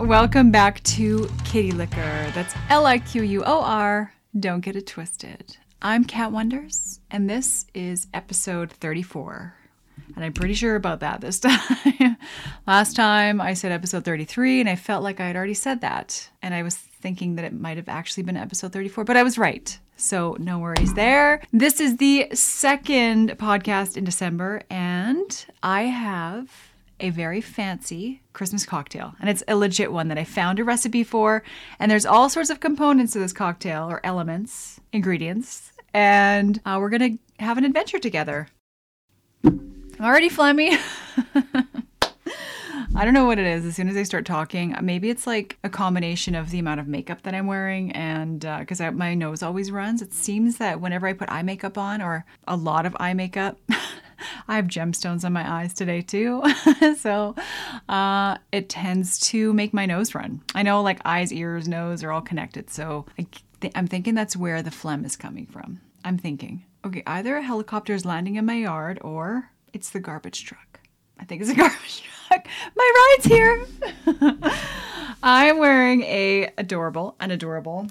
Welcome back to Kitty Liquor. That's L I Q U O R. Don't get it twisted. I'm Cat Wonders, and this is episode 34. And I'm pretty sure about that this time. Last time I said episode 33, and I felt like I had already said that. And I was thinking that it might have actually been episode 34, but I was right. So no worries there. This is the second podcast in December, and I have a very fancy Christmas cocktail. And it's a legit one that I found a recipe for. And there's all sorts of components to this cocktail or elements, ingredients. And uh, we're going to have an adventure together. Already phlegmy. I don't know what it is. As soon as I start talking, maybe it's like a combination of the amount of makeup that I'm wearing, and because uh, my nose always runs. It seems that whenever I put eye makeup on, or a lot of eye makeup, I have gemstones on my eyes today too. so uh, it tends to make my nose run. I know like eyes, ears, nose are all connected. So I th- I'm thinking that's where the phlegm is coming from. I'm thinking, okay, either a helicopter is landing in my yard or it's the garbage truck. I think it's a garbage truck. My ride's here. I'm wearing a adorable, an adorable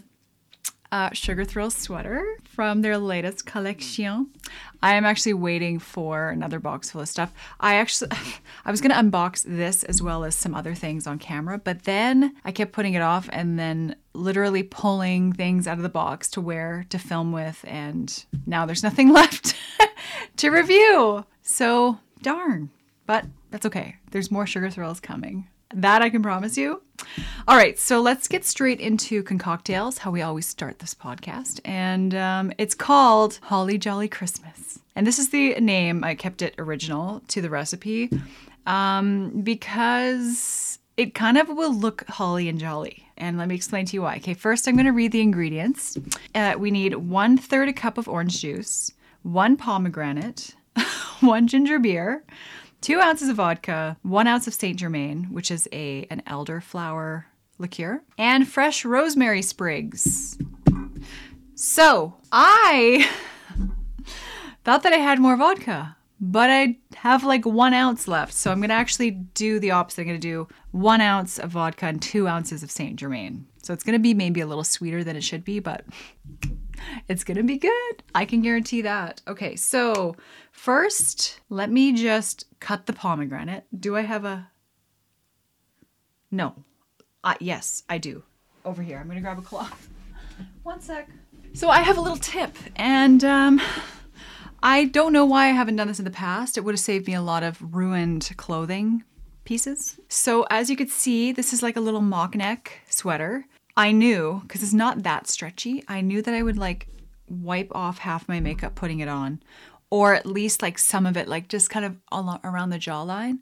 uh, Sugar Thrill sweater from their latest collection. I am actually waiting for another box full of stuff. I actually, I was going to unbox this as well as some other things on camera, but then I kept putting it off and then literally pulling things out of the box to wear to film with, and now there's nothing left to review. So darn, but that's okay. There's more Sugar Thrillz coming. That I can promise you. All right, so let's get straight into concoctails, how we always start this podcast. And um, it's called Holly Jolly Christmas. And this is the name, I kept it original to the recipe um, because it kind of will look holly and jolly. And let me explain to you why. Okay, first I'm going to read the ingredients. Uh, we need one third a cup of orange juice, one pomegranate, one ginger beer two ounces of vodka, one ounce of Saint Germain, which is a an elderflower liqueur, and fresh rosemary sprigs. So I thought that I had more vodka, but I have like one ounce left. So I'm gonna actually do the opposite. I'm gonna do one ounce of vodka and two ounces of Saint Germain. So it's gonna be maybe a little sweeter than it should be, but it's gonna be good. I can guarantee that. Okay, so first, let me just cut the pomegranate. Do I have a. No. Uh, yes, I do. Over here. I'm gonna grab a cloth. One sec. So I have a little tip, and um, I don't know why I haven't done this in the past. It would have saved me a lot of ruined clothing pieces. So as you could see, this is like a little mock neck sweater. I knew, because it's not that stretchy, I knew that I would like wipe off half my makeup putting it on, or at least like some of it, like just kind of all around the jawline,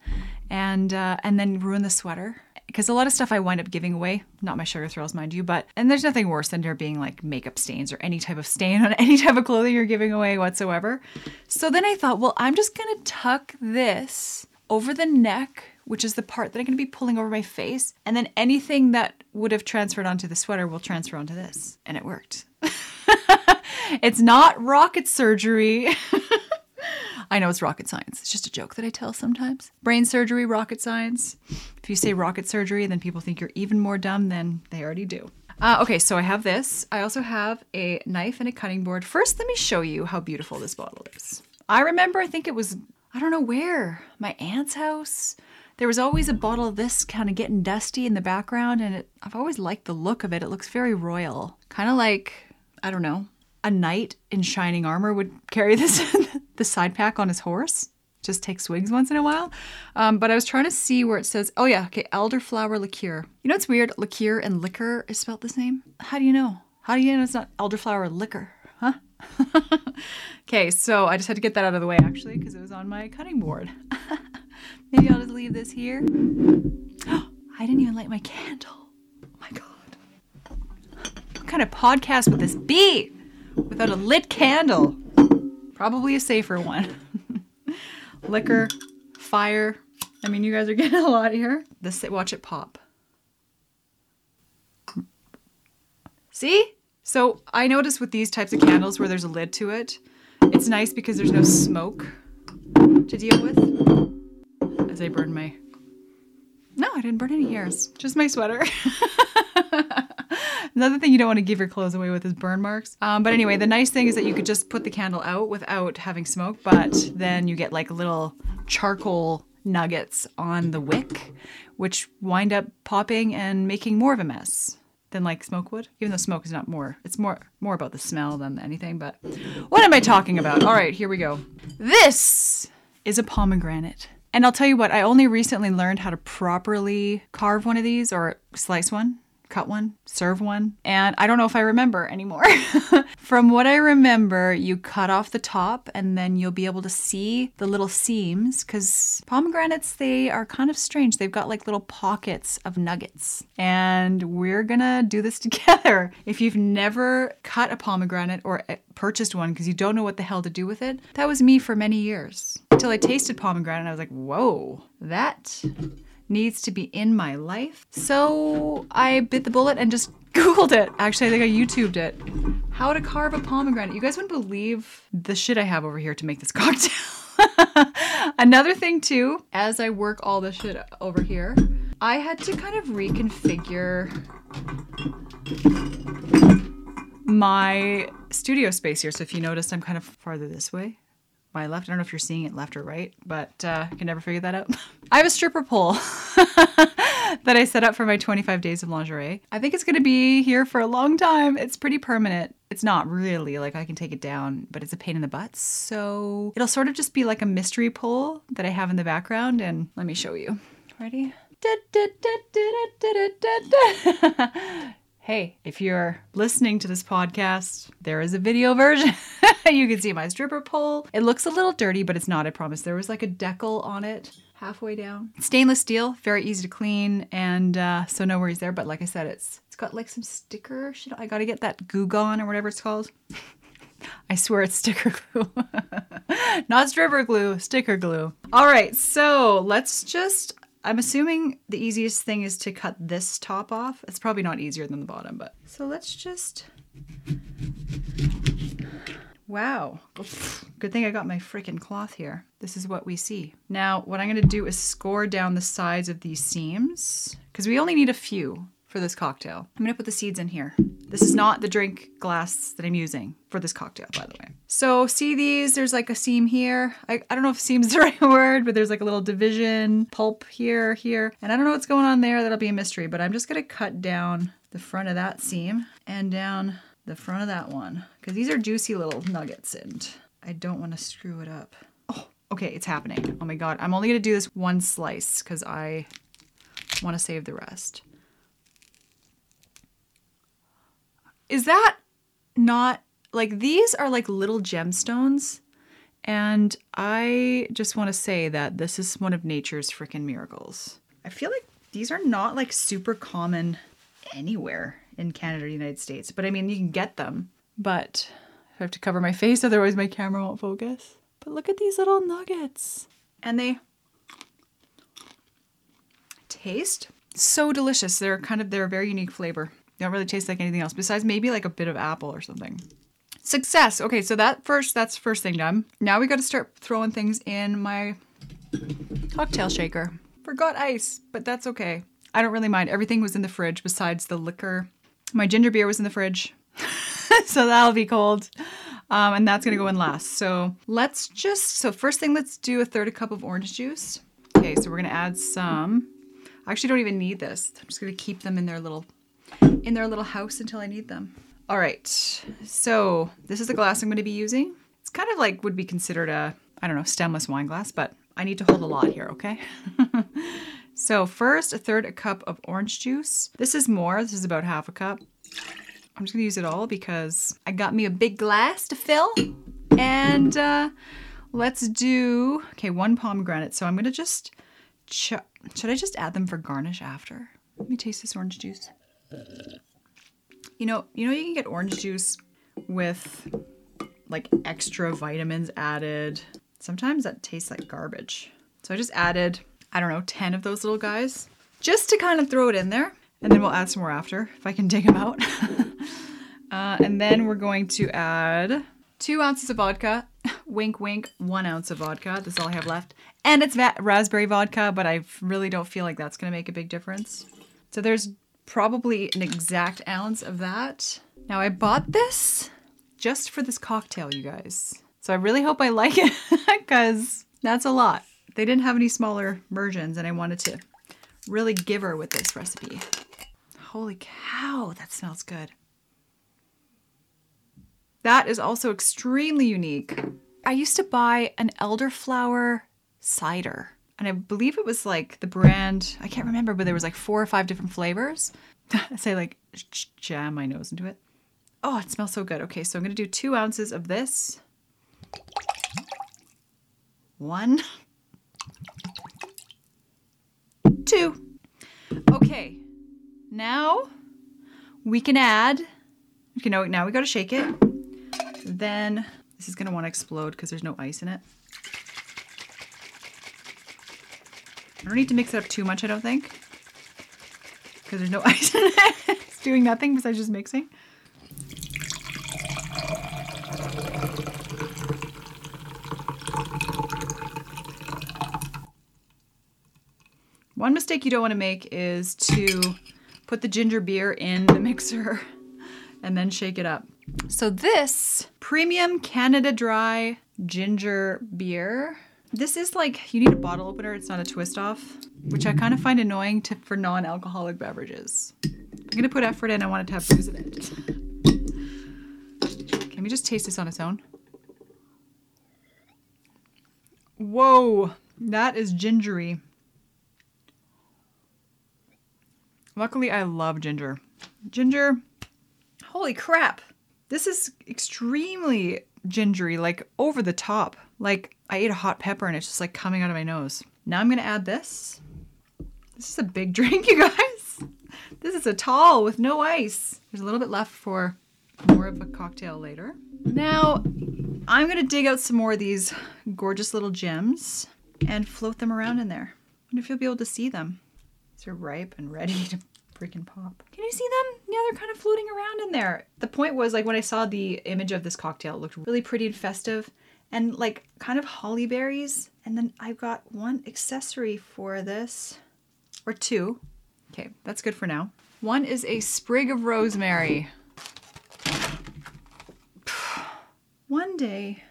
and uh, and then ruin the sweater. Because a lot of stuff I wind up giving away, not my Sugar Thrillz, mind you, but and there's nothing worse than there being like makeup stains or any type of stain on any type of clothing you're giving away whatsoever. So then I thought, well, I'm just gonna tuck this over the neck which is the part that I'm going to be pulling over my face. And then anything that would have transferred onto the sweater will transfer onto this. And it worked. it's not rocket surgery. I know it's rocket science. It's just a joke that I tell sometimes. Brain surgery, rocket science. If you say rocket surgery, then people think you're even more dumb than they already do. Uh, okay, so I have this. I also have a knife and a cutting board. First, let me show you how beautiful this bottle is. I remember, I think it was, I don't know where, my aunt's house there was always a bottle of this kind of getting dusty in the background, and it, I've always liked the look of it. It looks very royal, kind of like I don't know, a knight in shining armor would carry this the side pack on his horse. Just take swigs once in a while. Um, but I was trying to see where it says, oh yeah, okay, elderflower liqueur. You know what's weird? Liqueur and liquor is spelled the same. How do you know? How do you know it's not elderflower liquor? Huh? okay, so I just had to get that out of the way actually because it was on my cutting board. Maybe I'll just leave this here. I didn't even light my candle. Oh my god. What kind of podcast would this be without a lit candle? Probably a safer one. Liquor, fire. I mean, you guys are getting a lot here. This watch it pop. See? So I notice with these types of candles where there's a lid to it, it's nice because there's no smoke to deal with as I burn my No, I didn't burn any hairs. Just my sweater. Another thing you don't want to give your clothes away with is burn marks. Um, but anyway, the nice thing is that you could just put the candle out without having smoke, but then you get like little charcoal nuggets on the wick, which wind up popping and making more of a mess than like smoke would. Even though smoke is not more, it's more more about the smell than anything. But what am I talking about? All right, here we go. This is a pomegranate. And I'll tell you what, I only recently learned how to properly carve one of these or slice one cut one, serve one, and I don't know if I remember anymore. From what I remember, you cut off the top and then you'll be able to see the little seams because pomegranates, they are kind of strange. They've got like little pockets of nuggets. And we're gonna do this together. If you've never cut a pomegranate or eh, purchased one because you don't know what the hell to do with it, that was me for many years. Until I tasted pomegranate, I was like, whoa, that needs to be in my life. So I bit the bullet and just Googled it. Actually, I think I YouTubed it. How to carve a pomegranate. You guys wouldn't believe the shit I have over here to make this cocktail. Another thing, too, as I work all this shit over here, I had to kind of reconfigure my studio space here. So if you notice, I'm kind of farther this way my left. I don't know if you're seeing it left or right, but uh, I can never figure that out. I have a stripper pole that I set up for my 25 days of lingerie. I think it's going to be here for a long time. It's pretty permanent. It's not really like I can take it down, but it's a pain in the butt. So it'll sort of just be like a mystery pole that I have in the background. And let me show you. Ready? Hey, if you're listening to this podcast, there is a video version. you can see my stripper pole. It looks a little dirty, but it's not, I promise. There was like a decal on it halfway down. Stainless steel, very easy to clean, and uh, so no worries there. But like I said, it's it's got like some sticker shit. I gotta get that Goo Gone or whatever it's called. I swear it's sticker glue. Not stripper glue, sticker glue. All right, so let's just I'm assuming the easiest thing is to cut this top off. It's probably not easier than the bottom, but. So let's just. Wow. Good thing I got my freaking cloth here. This is what we see. Now, what I'm going to do is score down the sides of these seams because we only need a few for this cocktail. I'm gonna put the seeds in here. This is not the drink glass that I'm using for this cocktail, by the way. So see these, there's like a seam here. I, I don't know if seam's the right word, but there's like a little division, pulp here, here. And I don't know what's going on there, that'll be a mystery, but I'm just gonna cut down the front of that seam and down the front of that one. Because these are juicy little nuggets and I don't wanna screw it up. Oh, okay, it's happening. Oh my God, I'm only gonna do this one slice because I wanna save the rest. Is that not like these are like little gemstones? And I just want to say that this is one of nature's freaking miracles. I feel like these are not like super common anywhere in Canada or the United States, but I mean, you can get them. But I have to cover my face, otherwise, my camera won't focus. But look at these little nuggets. And they taste so delicious. They're kind of, they're a very unique flavor. Don't really taste like anything else besides maybe like a bit of apple or something. Success. Okay, so that first, that's first thing done. Now we got to start throwing things in my cocktail shaker. Forgot ice, but that's okay. I don't really mind. Everything was in the fridge besides the liquor. My ginger beer was in the fridge, so that'll be cold. Um, and that's gonna go in last. So let's just, so first thing, let's do a third a cup of orange juice. Okay, so we're gonna add some. I actually don't even need this. I'm just gonna keep them in their little in their little house until I need them. All right, so this is the glass I'm going to be using. It's kind of like would be considered a, I don't know, stemless wine glass, but I need to hold a lot here, okay? so first, a third a cup of orange juice. This is more, this is about half a cup. I'm just gonna use it all because I got me a big glass to fill. And uh, let's do, okay, one pomegranate. So I'm gonna just, ch- should I just add them for garnish after? Let me taste this orange juice. You know, you know you can get orange juice with like extra vitamins added. Sometimes that tastes like garbage. So I just added, I don't know, 10 of those little guys just to kind of throw it in there. And then we'll add some more after if I can dig them out. uh, and then we're going to add two ounces of vodka. wink, wink, one ounce of vodka. That's all I have left. And it's va- raspberry vodka, but I really don't feel like that's going to make a big difference. So there's probably an exact ounce of that. Now I bought this just for this cocktail, you guys. So I really hope I like it because that's a lot. They didn't have any smaller versions, and I wanted to really give her with this recipe. Holy cow, that smells good. That is also extremely unique. I used to buy an elderflower cider, and I believe it was like the brand, I can't remember, but there was like four or five different flavors. I say like jam my nose into it. Oh, it smells so good. Okay, so I'm gonna do two ounces of this. One, two. Okay, now we can add, you know, now we gotta shake it. Then this is gonna wanna explode because there's no ice in it. I don't need to mix it up too much, I don't think. Because there's no ice in it. it's doing nothing besides just mixing. One mistake you don't want to make is to put the ginger beer in the mixer and then shake it up. So this premium Canada Dry ginger beer, this is like you need a bottle opener, it's not a twist off, which I kind of find annoying to, for non-alcoholic beverages. I'm gonna put effort in, I want it to have booze in it. Let me just taste this on its own. Whoa, that is gingery. Luckily, I love ginger. Ginger, holy crap. This is extremely gingery, like over the top. Like I ate a hot pepper and it's just like coming out of my nose. Now I'm gonna add this. This is a big drink, you guys. This is a tall with no ice. There's a little bit left for more of a cocktail later. Now, I'm gonna dig out some more of these gorgeous little gems and float them around in there. I wonder if you'll be able to see them. These are ripe and ready to freaking pop. Can you see them? Yeah, they're kind of floating around in there. The point was like when I saw the image of this cocktail, it looked really pretty and festive and like kind of holly berries. And then I've got one accessory for this, or two. Okay, that's good for now. One is a sprig of rosemary. One day,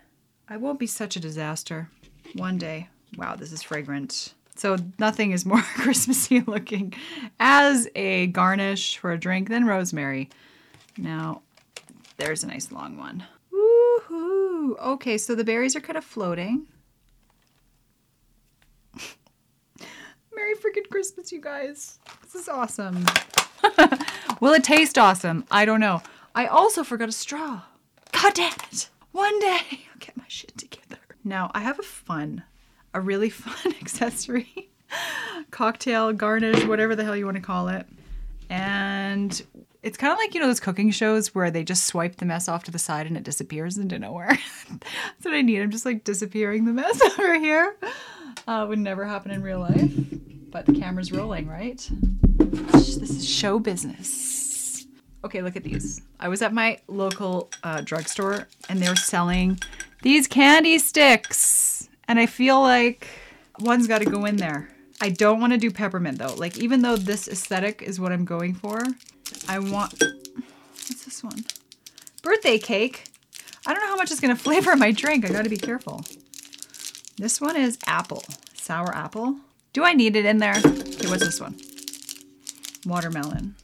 I won't be such a disaster. One day. Wow, this is fragrant. So nothing is more Christmassy looking as a garnish for a drink than rosemary. Now, there's a nice long one. Okay, so the berries are kind of floating. Merry freaking Christmas, you guys. This is awesome. Will it taste awesome? I don't know. I also forgot a straw. God damn it. One day I'll get my shit together. Now, I have a fun, a really fun accessory, cocktail, garnish, whatever the hell you want to call it. And it's kind of like, you know, those cooking shows where they just swipe the mess off to the side and it disappears into nowhere. That's what I need. I'm just like disappearing the mess over here. Uh, would never happen in real life, but the camera's rolling, right? This is show business. Okay, look at these. I was at my local uh, drugstore and they were selling these candy sticks. And I feel like one's got to go in there. I don't want to do peppermint though. Like, even though this aesthetic is what I'm going for, I want. What's this one? Birthday cake. I don't know how much is going to flavor my drink. I got to be careful. This one is apple, sour apple. Do I need it in there? Okay, what's this one? Watermelon.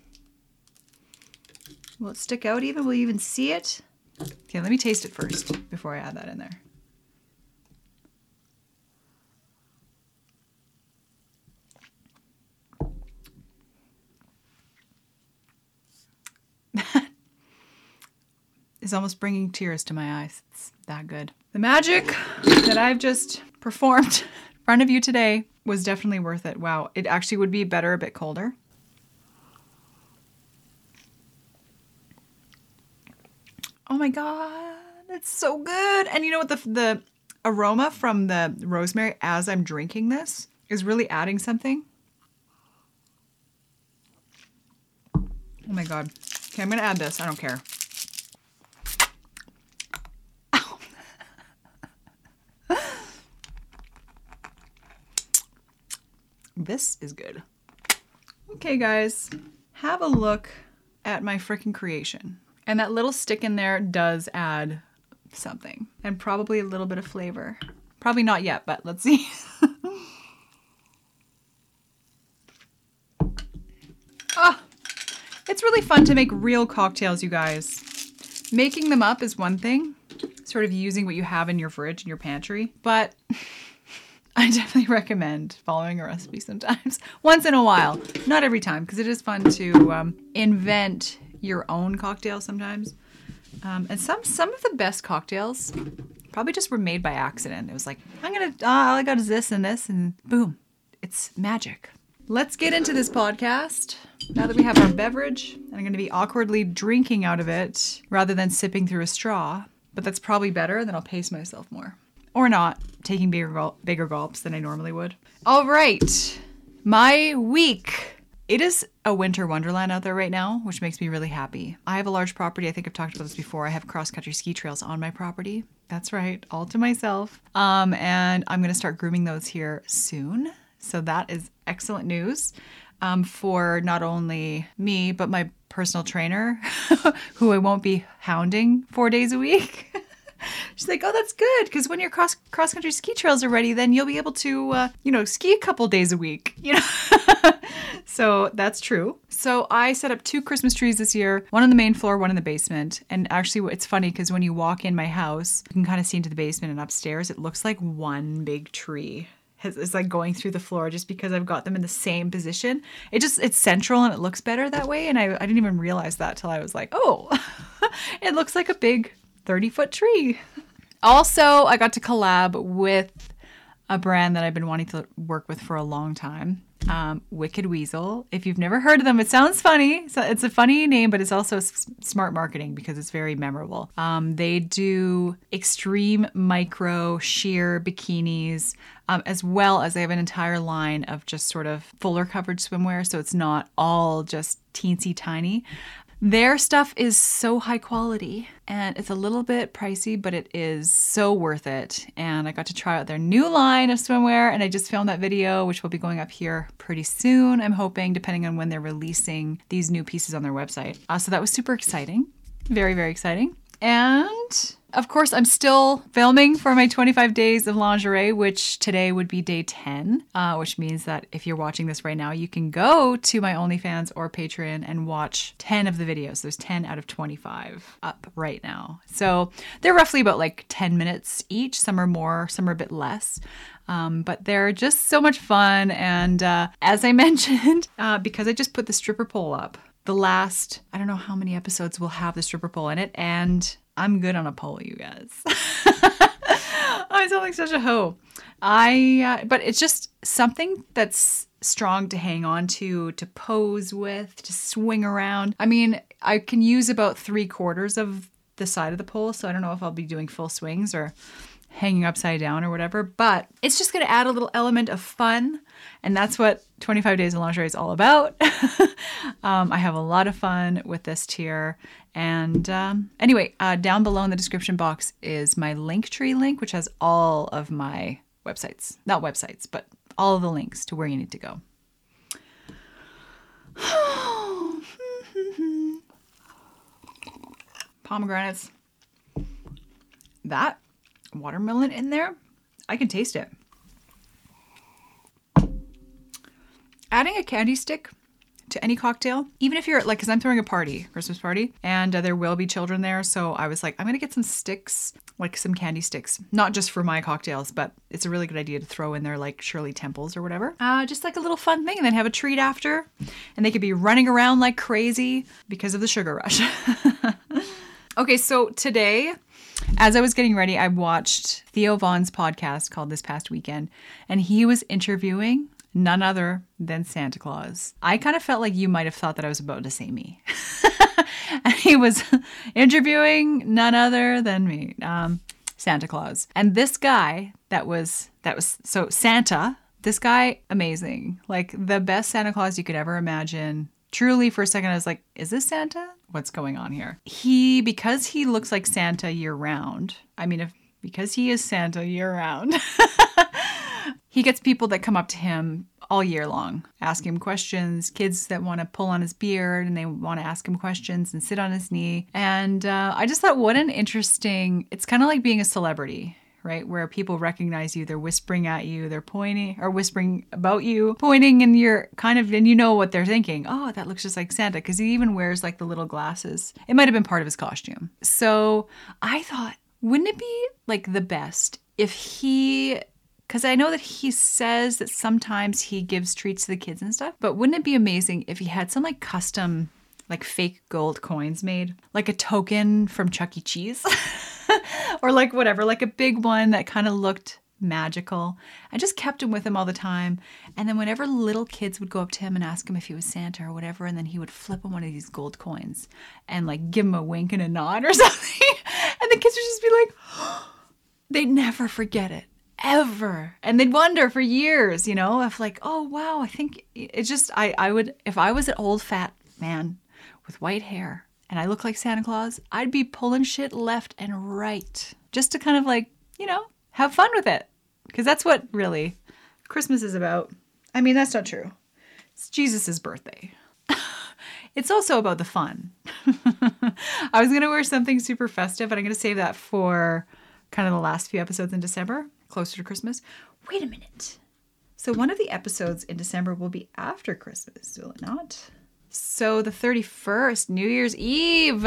Will it stick out even? Will you even see it? Okay, let me taste it first before I add that in there. Is almost bringing tears to my eyes. It's that good. The magic that I've just performed in front of you today was definitely worth it. Wow, it actually would be better a bit colder. Oh my god, it's so good. And you know what the the aroma from the rosemary as I'm drinking this is really adding something. Oh my god. Okay, I'm going to add this. I don't care. This is good. Okay, guys, have a look at my freaking creation. And that little stick in there does add something and probably a little bit of flavor. Probably not yet, but let's see. Ah, it's really fun to make real cocktails, you guys. Making them up is one thing, sort of using what you have in your fridge and your pantry, but definitely recommend following a recipe sometimes, once in a while. Not every time, because it is fun to um, invent your own cocktail sometimes. Um, and some some of the best cocktails probably just were made by accident. It was like, I'm gonna, uh, all I got is this and this, and boom, it's magic. Let's get into this podcast. Now that we have our beverage, and I'm going to be awkwardly drinking out of it rather than sipping through a straw, but that's probably better, then I'll pace myself more. Or not, taking bigger, gul- bigger gulps than I normally would. All right, my week. It is a winter wonderland out there right now, which makes me really happy. I have a large property. I think I've talked about this before. I have cross country ski trails on my property. That's right, all to myself. Um, and I'm going to start grooming those here soon. So that is excellent news um, for not only me, but my personal trainer, who I won't be hounding four days a week. She's like, "Oh, that's good because when your cross cross country ski trails are ready, then you'll be able to, uh, you know, ski a couple days a week." You know, so that's true. So I set up two Christmas trees this year, one on the main floor, one in the basement. And actually, it's funny because when you walk in my house, you can kind of see into the basement and upstairs. It looks like one big tree is like going through the floor just because I've got them in the same position. It just it's central and it looks better that way. And I, I didn't even realize that till I was like, oh, it looks like a big 30 foot tree. Also, I got to collab with a brand that I've been wanting to work with for a long time. Um, Wicked Weasel. If you've never heard of them, it sounds funny. So it's a funny name, but it's also s- smart marketing because it's very memorable. Um, they do extreme micro sheer bikinis, um, as well as they have an entire line of just sort of fuller coverage swimwear. So it's not all just teensy tiny. Their stuff is so high quality and it's a little bit pricey, but it is so worth it. And I got to try out their new line of swimwear and I just filmed that video, which will be going up here pretty soon. I'm hoping, depending on when they're releasing these new pieces on their website. Uh, so that was super exciting. Very, very exciting. And of course, I'm still filming for my 25 days of lingerie, which today would be day 10, uh, which means that if you're watching this right now, you can go to my OnlyFans or Patreon and watch 10 of the videos. There's 10 out of 25 up right now. So they're roughly about like 10 minutes each. Some are more, some are a bit less. Um, but they're just so much fun. And uh, as I mentioned, uh, because I just put the stripper pole up, the last, I don't know how many episodes will have the stripper pole in it. And I'm good on a pole, you guys. I sound like such a hoe. I, uh, but it's just something that's strong to hang on to, to pose with, to swing around. I mean, I can use about three quarters of the side of the pole, so I don't know if I'll be doing full swings or hanging upside down or whatever, but it's just going to add a little element of fun. And that's what 25 Days of Lingerie is all about. um, I have a lot of fun with this tier. And um, anyway, uh, down below in the description box is my Linktree link, which has all of my websites. Not websites, but all the links to where you need to go. Pomegranates. That watermelon in there, I can taste it. Adding a candy stick to any cocktail, even if you're like, because I'm throwing a party, Christmas party, and uh, there will be children there. So I was like, I'm going to get some sticks, like some candy sticks, not just for my cocktails, but it's a really good idea to throw in there, like Shirley Temples or whatever. Uh, just like a little fun thing, and then have a treat after. And they could be running around like crazy because of the sugar rush. okay, so today, as I was getting ready, I watched Theo Von's podcast called This Past Weekend, and he was interviewing none other than Santa Claus. I kind of felt like you might have thought that I was about to say me. and he was interviewing none other than me, um, Santa Claus. And this guy that was, that was, so Santa, this guy, amazing. Like the best Santa Claus you could ever imagine. Truly, for a second, I was like, is this Santa? What's going on here? He, because he looks like Santa year round, I mean, if because he is Santa year round. he gets people that come up to him all year long. Ask him questions, kids that want to pull on his beard and they want to ask him questions and sit on his knee. And uh, I just thought, what an interesting, it's kind of like being a celebrity right? Where people recognize you, they're whispering at you, they're pointing or whispering about you, pointing, and you're kind of, and you know what they're thinking. Oh, that looks just like Santa, because he even wears like the little glasses. It might have been part of his costume. So I thought, wouldn't it be like the best if he because I know that he says that sometimes he gives treats to the kids and stuff, but wouldn't it be amazing if he had some like custom, like fake gold coins made, like a token from Chuck E. Cheese? or like whatever, like a big one that kind of looked magical. I just kept him with him all the time. And then whenever little kids would go up to him and ask him if he was Santa or whatever, and then he would flip him one of these gold coins and like give him a wink and a nod or something. and the kids would just be like, they'd never forget it ever and they'd wonder for years you know if like oh wow i think it just i i would if i was an old fat man with white hair and I look like Santa Claus, I'd be pulling shit left and right just to kind of like, you know, have fun with it. Because that's what really Christmas is about. I mean, that's not true. It's jesus's birthday. it's also about the fun. I was going to wear something super festive, but I'm going to save that for kind of the last few episodes in December, closer to Christmas. Wait a minute. So, one of the episodes in December will be after Christmas, will it not? So the 31st, New Year's Eve.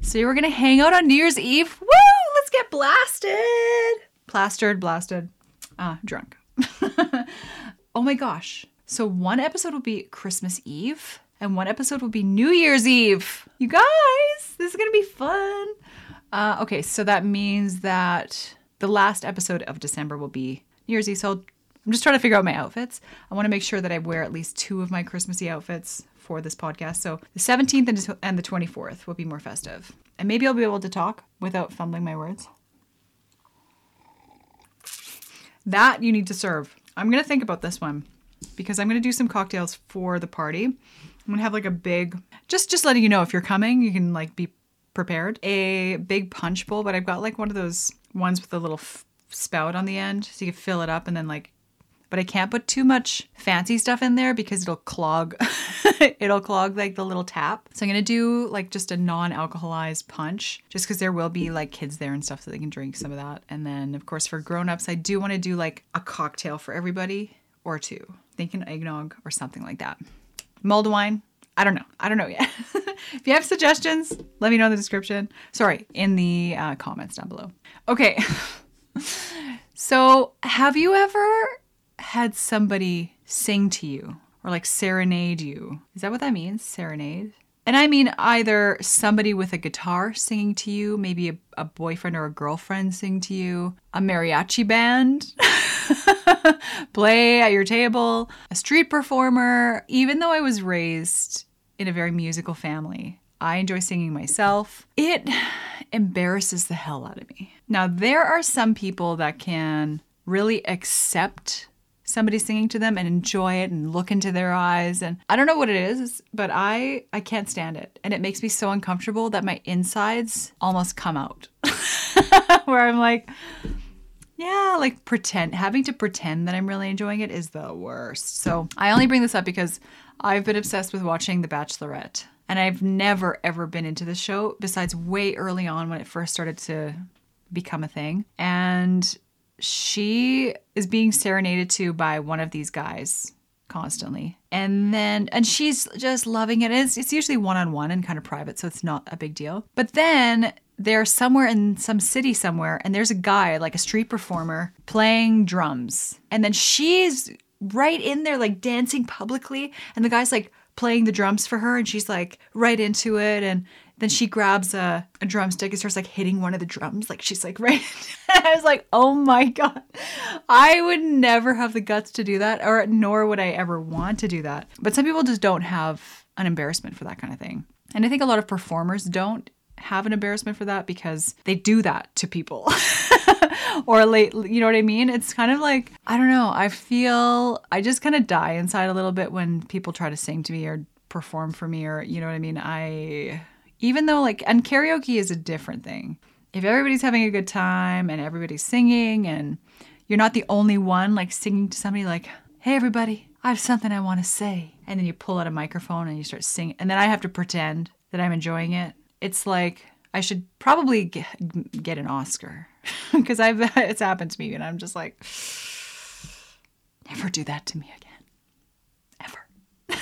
So we're gonna hang out on New Year's Eve. Woo! Let's get blasted. Plastered, blasted, uh, drunk. oh my gosh. So one episode will be Christmas Eve and one episode will be New Year's Eve. You guys, this is gonna be fun. Uh, okay, so that means that the last episode of December will be New Year's Eve. So I'm just trying to figure out my outfits. I want to make sure that I wear at least two of my Christmassy outfits for this podcast. So the 17th and the 24th will be more festive. And maybe I'll be able to talk without fumbling my words. That you need to serve. I'm going to think about this one because I'm going to do some cocktails for the party. I'm going to have like a big just just letting you know if you're coming, you can like be prepared. A big punch bowl, but I've got like one of those ones with a little f- spout on the end so you can fill it up and then like but I can't put too much fancy stuff in there because it'll clog it'll clog like the little tap. So I'm going to do like just a non-alcoholized punch just cuz there will be like kids there and stuff so they can drink some of that. And then of course for grown-ups I do want to do like a cocktail for everybody or two. Thinking eggnog or something like that. Mulled wine, I don't know. I don't know yet. if you have suggestions, let me know in the description. Sorry, in the uh, comments down below. Okay. so, have you ever had somebody sing to you or like serenade you. Is that what that means? Serenade? And I mean either somebody with a guitar singing to you, maybe a, a boyfriend or a girlfriend sing to you, a mariachi band play at your table, a street performer. Even though I was raised in a very musical family, I enjoy singing myself. It embarrasses the hell out of me. Now, there are some people that can really accept somebody singing to them and enjoy it and look into their eyes and I don't know what it is, but I I can't stand it. And it makes me so uncomfortable that my insides almost come out. Where I'm like yeah, like pretend having to pretend that I'm really enjoying it is the worst. So, I only bring this up because I've been obsessed with watching The Bachelorette. And I've never ever been into the show besides way early on when it first started to become a thing. And she is being serenaded to by one of these guys constantly. And then, and she's just loving it. It's, it's usually one on one and kind of private, so it's not a big deal. But then they're somewhere in some city somewhere, and there's a guy, like a street performer, playing drums. And then she's right in there, like dancing publicly. And the guy's like playing the drums for her, and she's like right into it. And then she grabs a, a drumstick and starts like hitting one of the drums. Like she's like, right. I was like, oh my God. I would never have the guts to do that, or nor would I ever want to do that. But some people just don't have an embarrassment for that kind of thing. And I think a lot of performers don't have an embarrassment for that because they do that to people. or late, you know what I mean? It's kind of like, I don't know, I feel I just kind of die inside a little bit when people try to sing to me or perform for me or you know what I mean? I even though like and karaoke is a different thing if everybody's having a good time and everybody's singing and you're not the only one like singing to somebody like hey everybody I have something I want to say. And then you pull out a microphone and you start singing. And then I have to pretend that I'm enjoying it. It's like I should probably get, get an Oscar because I've it's happened to me and I'm just like never do that to me again. Ever.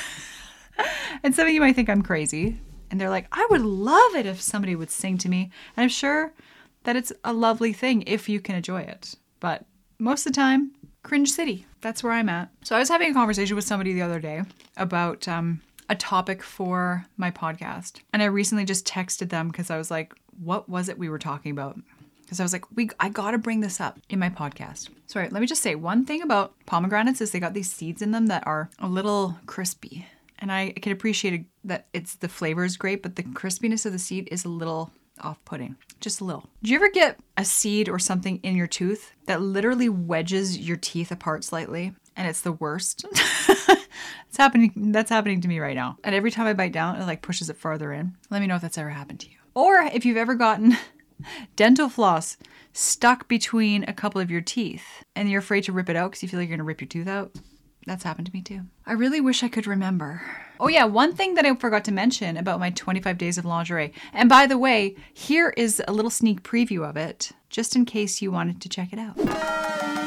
and some of you might think I'm crazy and they're like, "I would love it if somebody would sing to me." And I'm sure that it's a lovely thing if you can enjoy it. But most of the time, cringe city. That's where I'm at. So I was having a conversation with somebody the other day about um, a topic for my podcast. And I recently just texted them because I was like, what was it we were talking about? Because I was like, we I gotta bring this up in my podcast. Sorry, let me just say one thing about pomegranates is they got these seeds in them that are a little crispy. And I can appreciate that it's the flavor is great, but the crispiness of the seed is a little off putting. Just a little. Do you ever get a seed or something in your tooth that literally wedges your teeth apart slightly? And it's the worst. it's happening. That's happening to me right now. And every time I bite down, it like pushes it farther in. Let me know if that's ever happened to you. Or if you've ever gotten dental floss stuck between a couple of your teeth and you're afraid to rip it out because you feel like you're to rip your tooth out. That's happened to me too. I really wish I could remember. Oh, yeah, one thing that I forgot to mention about my 25 days of lingerie. And by the way, here is a little sneak preview of it, just in case you wanted to check it out.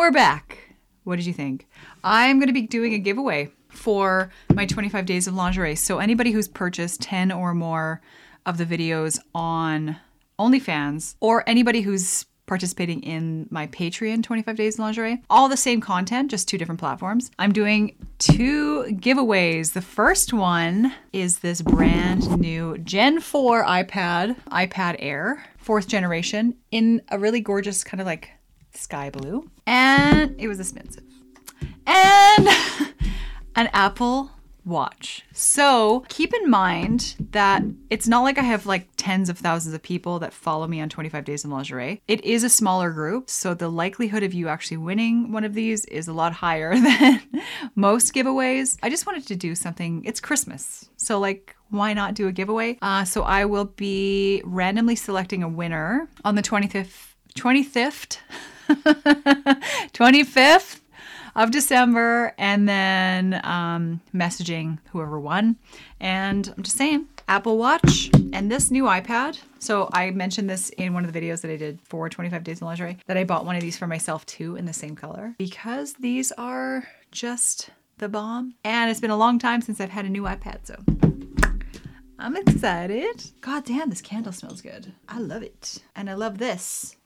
We're back. What did you think? I'm going to be doing a giveaway for my 25 days of lingerie. So, anybody who's purchased 10 or more of the videos on OnlyFans, or anybody who's participating in my Patreon 25 days of lingerie, all the same content, just two different platforms. I'm doing two giveaways. The first one is this brand new Gen 4 iPad, iPad Air, fourth generation, in a really gorgeous kind of like sky blue, and it was expensive. And an Apple Watch. So keep in mind that it's not like I have like tens of thousands of people that follow me on 25 Days in Lingerie. It is a smaller group, so the likelihood of you actually winning one of these is a lot higher than most giveaways. I just wanted to do something, it's Christmas. So, like, why not do a giveaway? Uh, so, I will be randomly selecting a winner on the 25th. 25th 25th of December, and then um, messaging whoever won. And I'm just saying, Apple Watch and this new iPad. So I mentioned this in one of the videos that I did for 25 Days in Lingerie that I bought one of these for myself too in the same color because these are just the bomb. And it's been a long time since I've had a new iPad, so I'm excited. God damn, this candle smells good. I love it. And I love this.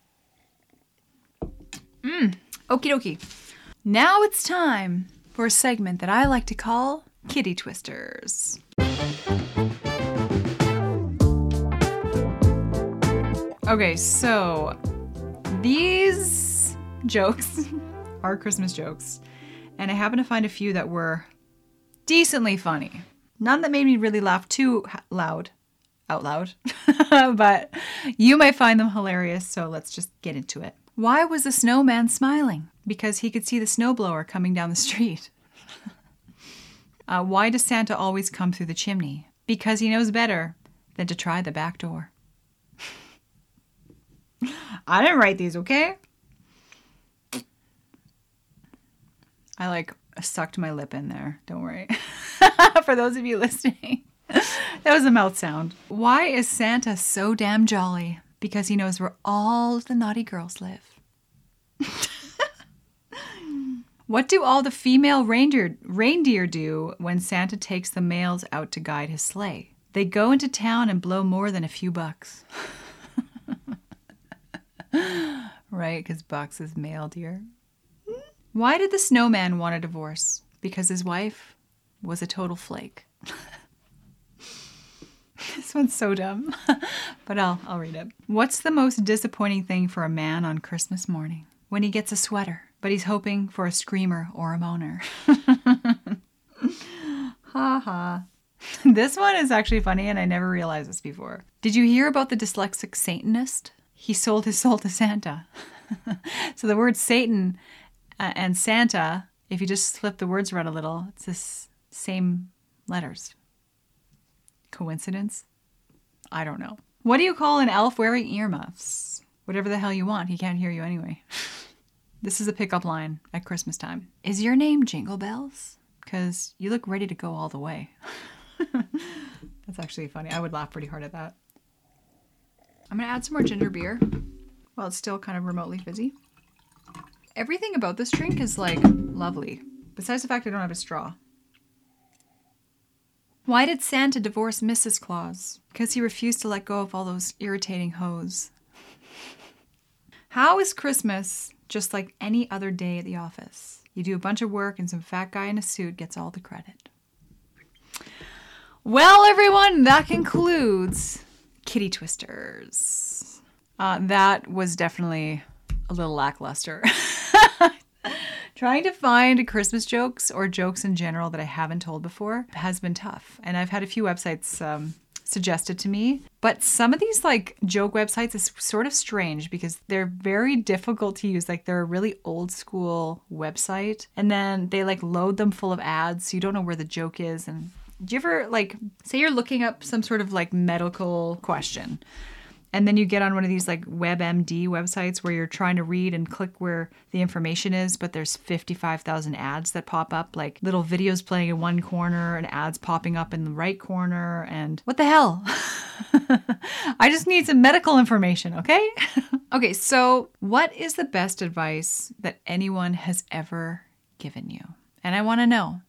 Mmm. Okie dokie. Now it's time for a segment that I like to call Kitty Twisters. Okay, so these jokes are Christmas jokes, and I happen to find a few that were decently funny. None that made me really laugh too loud, out loud, but you might find them hilarious, so let's just get into it. Why was the snowman smiling? Because he could see the snowblower coming down the street. uh, why does Santa always come through the chimney? Because he knows better than to try the back door. I didn't write these, okay? I like sucked my lip in there. Don't worry. For those of you listening, that was a mouth sound. Why is Santa so damn jolly? Because he knows where all the naughty girls live. what do all the female reindeer, reindeer do when Santa takes the males out to guide his sleigh? They go into town and blow more than a few bucks. right, because bucks is male deer. Why did the snowman want a divorce? Because his wife was a total flake. this one's so dumb, but I'll, I'll read it. What's the most disappointing thing for a man on Christmas morning? When he gets a sweater, but he's hoping for a screamer or a moaner. ha ha. This one is actually funny, and I never realized this before. Did you hear about the dyslexic Satanist? he sold his soul to Santa. so the word Satan uh, and Santa, if you just flip the words around a little, it's the same letters. Coincidence? I don't know. What do you call an elf wearing earmuffs? Whatever the hell you want. He can't hear you anyway. this is a pickup line at Christmas time. Is your name Jingle Bells? Because you look ready to go all the way. That's actually funny. I would laugh pretty hard at that. I'm going to add some more ginger beer while it's still kind of remotely fizzy. Everything about this drink is like lovely, besides the fact I don't have a straw. Why did Santa divorce Mrs. Claus? Because he refused to let go of all those irritating hoes. How is Christmas just like any other day at the office? You do a bunch of work and some fat guy in a suit gets all the credit. Well, everyone, that concludes Kitty Twisters. Uh, that was definitely a little lackluster. Trying to find Christmas jokes or jokes in general that I haven't told before has been tough. And I've had a few websites um, suggested to me. But some of these like joke websites is sort of strange because they're very difficult to use. Like they're a really old school website. And then they like load them full of ads so you don't know where the joke is. And do you ever like say you're looking up some sort of like medical question and then you get on one of these like WebMD websites where you're trying to read and click where the information is, but there's 55,000 ads that pop up, like little videos playing in one corner and ads popping up in the right corner. And what the hell? I just need some medical information, okay? okay, so what is the best advice that anyone has ever given you? And I want to know.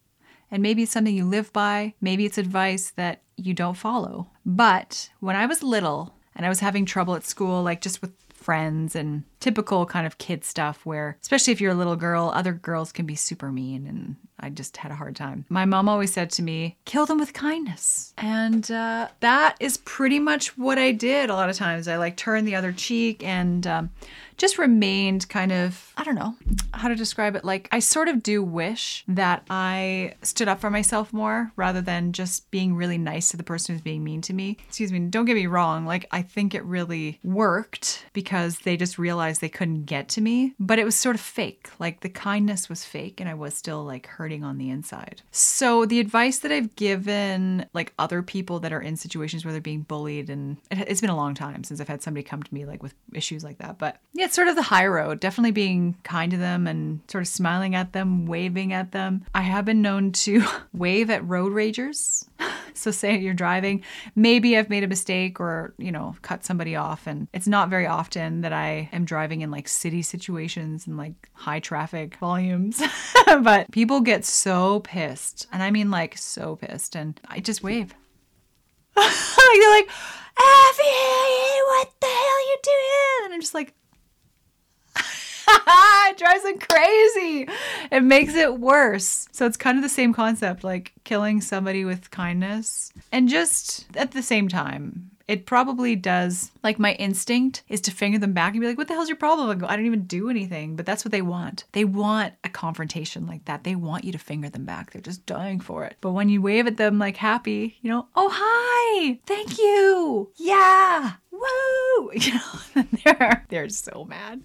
And maybe it's something you live by, maybe it's advice that you don't follow. But when I was little, and I was having trouble at school, like just with friends and typical kind of kid stuff where, especially if you're a little girl, other girls can be super mean. And I just had a hard time. My mom always said to me, kill them with kindness. And uh, that is pretty much what I did a lot of times. I like turned the other cheek and um, just remained kind of, I don't know how to describe it. Like, I sort of do wish that I stood up for myself more rather than just being really nice to the person who's being mean to me. Excuse me, don't get me wrong. Like, I think it really worked because they just realized they couldn't get to me, but it was sort of fake. Like, the kindness was fake and I was still like hurting on the inside. So, the advice that I've given like other people that are in situations where they're being bullied, and it's been a long time since I've had somebody come to me like with issues like that, but yeah it's sort of the high road, definitely being kind to them and sort of smiling at them, waving at them. I have been known to wave at road ragers. So say you're driving, maybe I've made a mistake or, you know, cut somebody off and it's not very often that I am driving in like city situations and like high traffic volumes. but people get so pissed. And I mean like so pissed and I just wave. they're like, Effie, what the hell you doing? And I'm just like, it drives them crazy. It makes it worse. So it's kind of the same concept, like killing somebody with kindness. And just at the same time, it probably does. Like my instinct is to finger them back and be like, "What the hell's your problem?" I go, "I don't even do anything." But that's what they want. They want a confrontation like that. They want you to finger them back. They're just dying for it. But when you wave at them like happy, you know, "Oh hi, thank you, yeah, woo!" You know, they're they're so mad,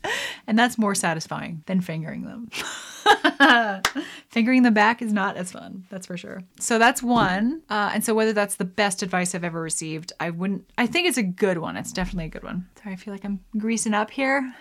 and that's more satisfying than fingering them. Fingering them back is not as fun, that's for sure. So that's one. Uh, and so whether that's the best advice I've ever received, I wouldn't. I think it's a good one. It's definitely a good one. Sorry, I feel like I'm greasing up here.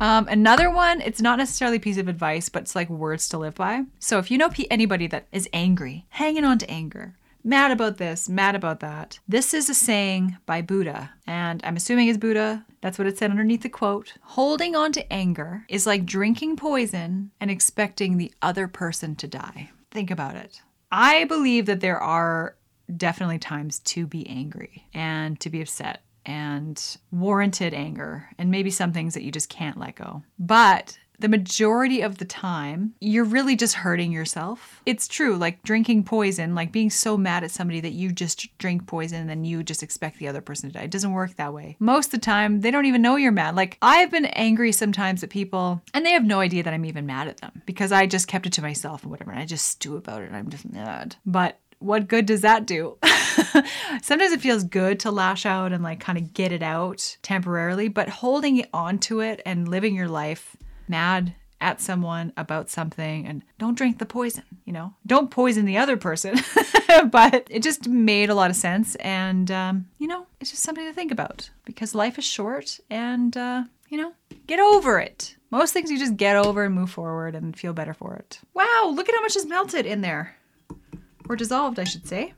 um, another one. It's not necessarily a piece of advice, but it's like words to live by. So if you know anybody that is angry, hanging on to anger, mad about this, mad about that. This is a saying by Buddha, and I'm assuming it's Buddha. That's what it said underneath the quote. Holding on to anger is like drinking poison and expecting the other person to die. Think about it. I believe that there are definitely times to be angry and to be upset and warranted anger, and maybe some things that you just can't let go. But the majority of the time, you're really just hurting yourself. It's true, like drinking poison, like being so mad at somebody that you just drink poison and then you just expect the other person to die. It doesn't work that way. Most of the time, they don't even know you're mad. Like, I've been angry sometimes at people and they have no idea that I'm even mad at them because I just kept it to myself and whatever. And I just stew about it and I'm just mad. But what good does that do? Sometimes it feels good to lash out and like kind of get it out temporarily, but holding on to it and living your life mad at someone about something and don't drink the poison, you know, don't poison the other person. but it just made a lot of sense. And, um, you know, it's just something to think about because life is short and, uh, you know, get over it. Most things you just get over and move forward and feel better for it. Wow, look at how much is melted in there. Or dissolved, I should say.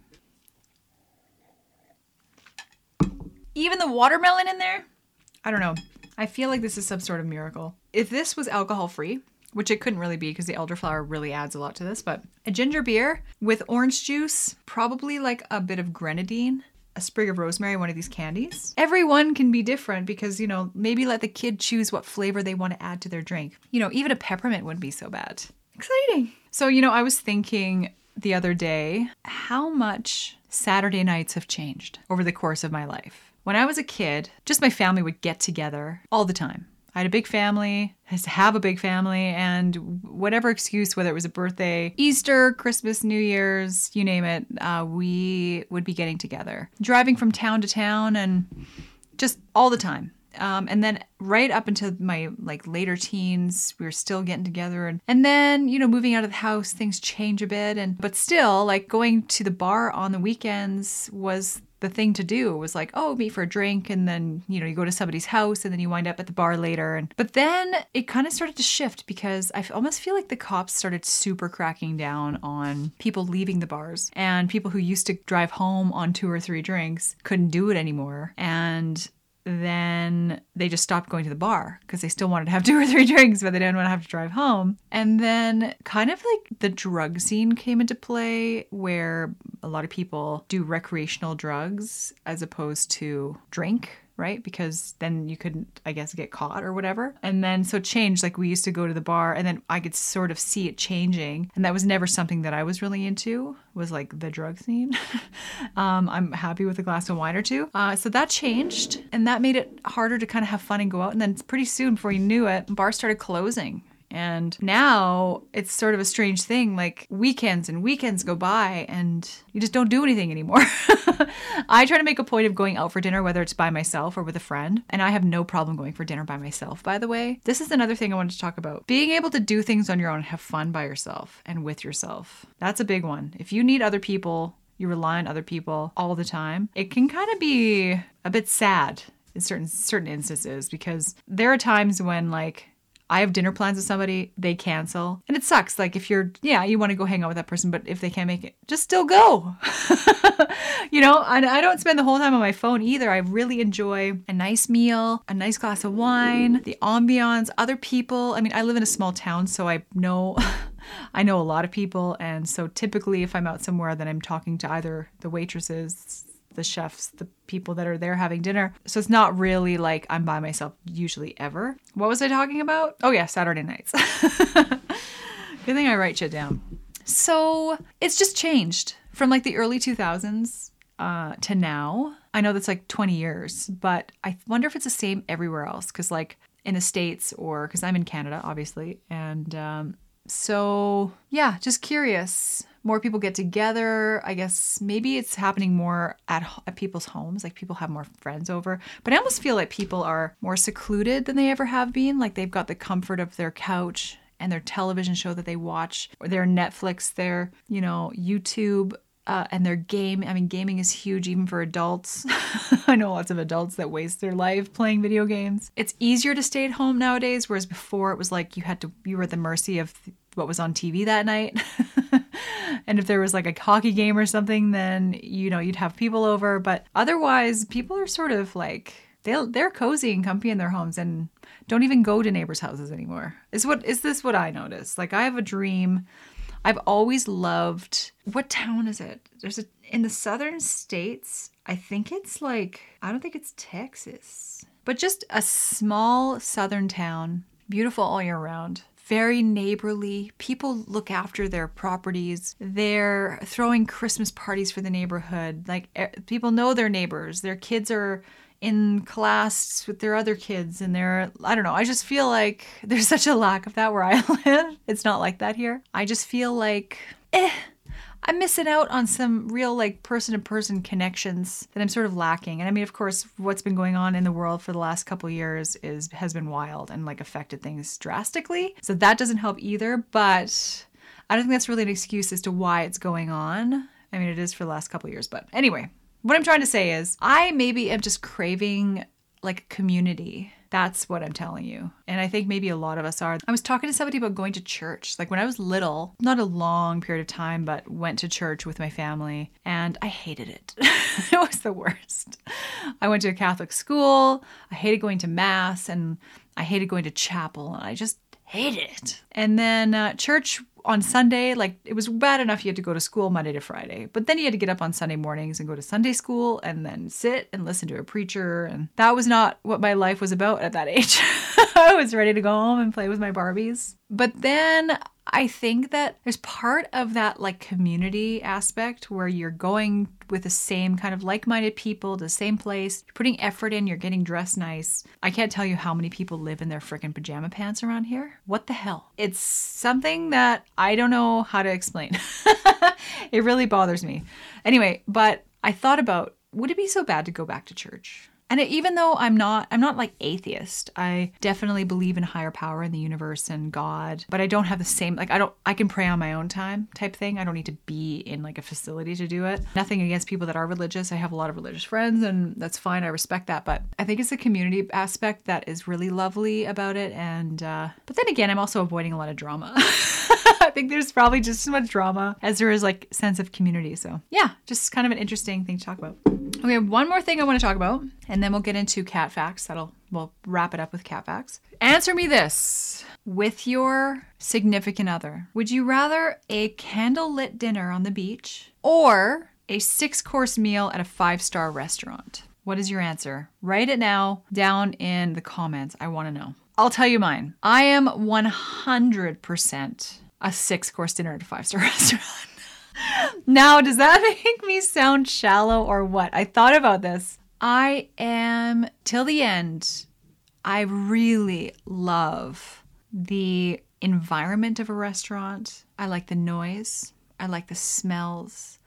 Even the watermelon in there? I don't know. I feel like this is some sort of miracle. If this was alcohol free, which it couldn't really be because the elderflower really adds a lot to this, but a ginger beer with orange juice, probably like a bit of grenadine, a sprig of rosemary, one of these candies. Everyone can be different because, you know, maybe let the kid choose what flavor they want to add to their drink. You know, even a peppermint wouldn't be so bad. Exciting. So, you know, I was thinking the other day how much Saturday nights have changed over the course of my life. When I was a kid, just my family would get together all the time. I had a big family, I have a big family, and whatever excuse, whether it was a birthday, Easter, Christmas, New Year's, you name it, uh, we would be getting together, driving from town to town, and just all the time. Um, and then right up until my like later teens we were still getting together and and then you know moving out of the house things change a bit and but still like going to the bar on the weekends was the thing to do was like, oh, meet for a drink, and then you know you go to somebody's house, and then you wind up at the bar later. And but then it kind of started to shift because I almost feel like the cops started super cracking down on people leaving the bars, and people who used to drive home on two or three drinks couldn't do it anymore, and then they just stopped going to the bar because they still wanted to have two or three drinks, but they didn't want to have to drive home. And then, kind of like the drug scene came into play where a lot of people do recreational drugs as opposed to drink right? Because then you couldn't, I guess, get caught or whatever. And then so change. Like we used to go to the bar and then I could sort of see it changing. And that was never something that I was really into, was like the drug scene. um, I'm happy with a glass of wine or two. Uh, so that changed and that made it harder to kind of have fun and go out. And then pretty soon, before you knew it, bars started closing. And now it's sort of a strange thing. Like weekends and weekends go by and you just don't do anything anymore. I try to make a point of going out for dinner, whether it's by myself or with a friend. And I have no problem going for dinner by myself, by the way. This is another thing I wanted to talk about. Being able to do things on your own, have fun by yourself and with yourself. That's a big one. If you need other people, you rely on other people all the time, it can kind of be a bit sad in certain certain instances because there are times when like I have dinner plans with somebody, they cancel. And it sucks. Like if you're, yeah, you want to go hang out with that person, but if they can't make it, just still go. you know, and I don't spend the whole time on my phone either. I really enjoy a nice meal, a nice glass of wine, the ambiance, other people. I mean, I live in a small town, so I know. I know a lot of people, and so typically, if I'm out somewhere, then I'm talking to either the waitresses, the chefs, the people that are there having dinner. So it's not really like I'm by myself usually ever. What was I talking about? Oh, yeah, Saturday nights. Good thing I write shit down. So it's just changed from like the early 2000s uh, to now. I know that's like 20 years, but I wonder if it's the same everywhere else. Cause like in the States or because I'm in Canada, obviously. And um, so, yeah, just curious more people get together. I guess maybe it's happening more at, at people's homes, like people have more friends over. But I almost feel like people are more secluded than they ever have been. Like they've got the comfort of their couch and their television show that they watch, or their Netflix, their, you know, YouTube. Uh, and their game. I mean, gaming is huge even for adults. I know lots of adults that waste their life playing video games. It's easier to stay at home nowadays, whereas before it was like you had to, you were at the mercy of what was on TV that night. and if there was like a hockey game or something, then you know you'd have people over. But otherwise, people are sort of like they they're cozy and comfy in their homes and don't even go to neighbors' houses anymore. Is what is this what I notice? Like I have a dream. I've always loved what town is it? There's a in the southern states. I think it's like I don't think it's Texas, but just a small southern town, beautiful all year round very neighborly. People look after their properties. They're throwing Christmas parties for the neighborhood. Like people know their neighbors. Their kids are in class with their other kids and they're I don't know. I just feel like there's such a lack of that where I live. It's not like that here. I just feel like eh I'm missing out on some real like person to person connections that I'm sort of lacking. And I mean, of course, what's been going on in the world for the last couple years is has been wild and like affected things drastically. So that doesn't help either. But I don't think that's really an excuse as to why it's going on. I mean, it is for the last couple years, but anyway, what I'm trying to say is I maybe am just craving like community. That's what I'm telling you. And I think maybe a lot of us are. I was talking to somebody about going to church. Like when I was little, not a long period of time, but went to church with my family and I hated it. it was the worst. I went to a Catholic school. I hated going to Mass and I hated going to chapel. And I just hated it. And then uh, church on Sunday, like it was bad enough you had to go to school Monday to Friday, but then you had to get up on Sunday mornings and go to Sunday school and then sit and listen to a preacher. And that was not what my life was about at that age. I was ready to go home and play with my Barbies. But then I think that there's part of that like community aspect where you're going with the same kind of like minded people the same place, you're putting effort in, you're getting dressed nice. I can't tell you how many people live in their freaking pajama pants around here. What the hell? It's something that I don't know how to explain. it really bothers me. Anyway, but I thought about would it be so bad to go back to church? And even though I'm not I'm not like atheist, I definitely believe in higher power in the universe and God, but I don't have the same like I don't I can pray on my own time type thing. I don't need to be in like a facility to do it. Nothing against people that are religious. I have a lot of religious friends and that's fine. I respect that, but I think it's the community aspect that is really lovely about it and uh but then again, I'm also avoiding a lot of drama. I think there's probably just as much drama as there is like sense of community. So yeah, just kind of an interesting thing to talk about. We have one more thing I want to talk about, and then we'll get into cat facts. That'll we'll wrap it up with cat facts. Answer me this. With your significant other, would you rather a candlelit dinner on the beach or a six course meal at a five star restaurant? What is your answer? Write it now down in the comments. I want to know. I'll tell you mine. I am 100% a six course dinner at a five star restaurant. Now, does that make me sound shallow or what? I thought about this. I am, till the end, I really love the environment of a restaurant. I like the noise, I like the smells,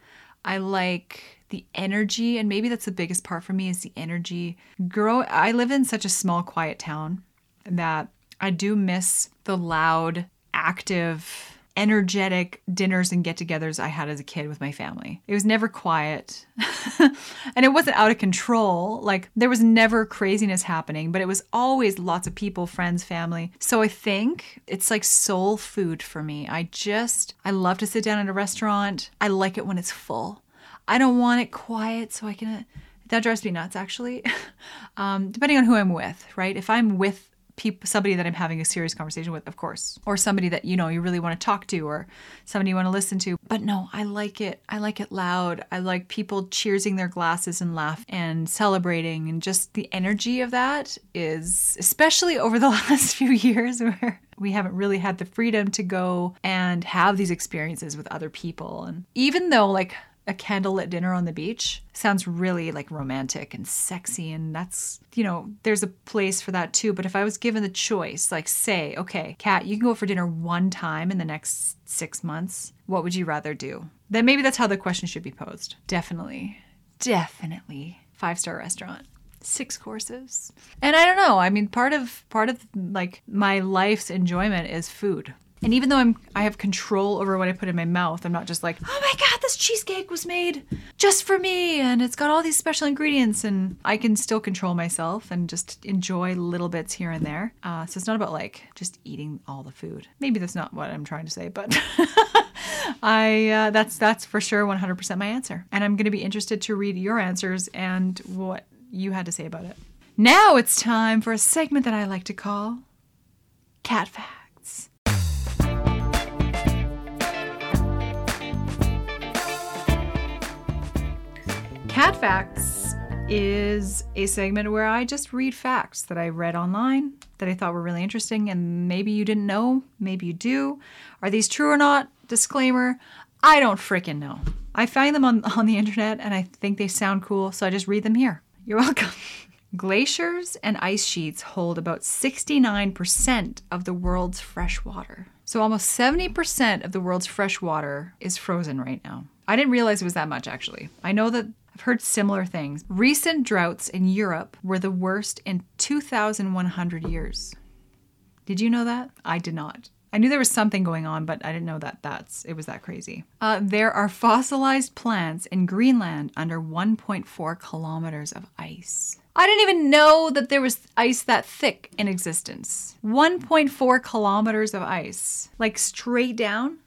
I like the energy, and maybe that's the biggest part for me is the energy. Grow I live in such a small, quiet town that I do miss the loud, active, energetic dinners and get togethers I had as a kid with my family. It was never quiet and it wasn't out of control. Like there was never craziness happening, but it was always lots of people, friends, family. So I think it's like soul food for me. I just, I love to sit down at a restaurant. I like it when it's full. I don't want it quiet so I can. That drives me nuts, actually. um, depending on who I'm with, right? If I'm with people, somebody that I'm having a serious conversation with, of course, or somebody that you know you really want to talk to, or somebody you want to listen to. But no, I like it. I like it loud. I like people cheersing their glasses and laugh and celebrating, and just the energy of that is, especially over the last few years, where we haven't really had the freedom to go and have these experiences with other people. And even though, like, a candlelit dinner on the beach. Sounds really like romantic and sexy and that's you know there's a place for that too. But if i was given the choice like say okay kat you can go for dinner one time in the next six months what would you rather do? Then maybe that's how the question should be posed. Definitely. Definitely. Five star restaurant. Six courses. And i don't know. I mean part of part of like my life's enjoyment is food and even though I'm I have control over what I put in my mouth, I'm not just like, "Oh my god, this cheesecake was made just for me and it's got all these special ingredients." And I can still control myself and just enjoy little bits here and there. Uh, so it's not about like just eating all the food. Maybe that's not what I'm trying to say, but I uh, that's that's for sure 100% my answer. And I'm going to be interested to read your answers and what you had to say about it. Now it's time for a segment that I like to call Cat Fact. Cat Facts is a segment where I just read facts that I read online that I thought were really interesting, and maybe you didn't know, maybe you do. Are these true or not? Disclaimer I don't freaking know. I find them on, on the internet and I think they sound cool, so I just read them here. You're welcome. Glaciers and ice sheets hold about 69% of the world's fresh water. So almost 70% of the world's fresh water is frozen right now. I didn't realize it was that much actually. I know that I've heard similar things. Recent droughts in Europe were the worst in 2,100 years. Did you know that? I did not. I knew there was something going on, but I didn't know that that's it was that crazy. Uh, there are fossilized plants in Greenland under 1.4 kilometers of ice. I didn't even know that there was ice that thick in existence. 1.4 kilometers of ice, like straight down.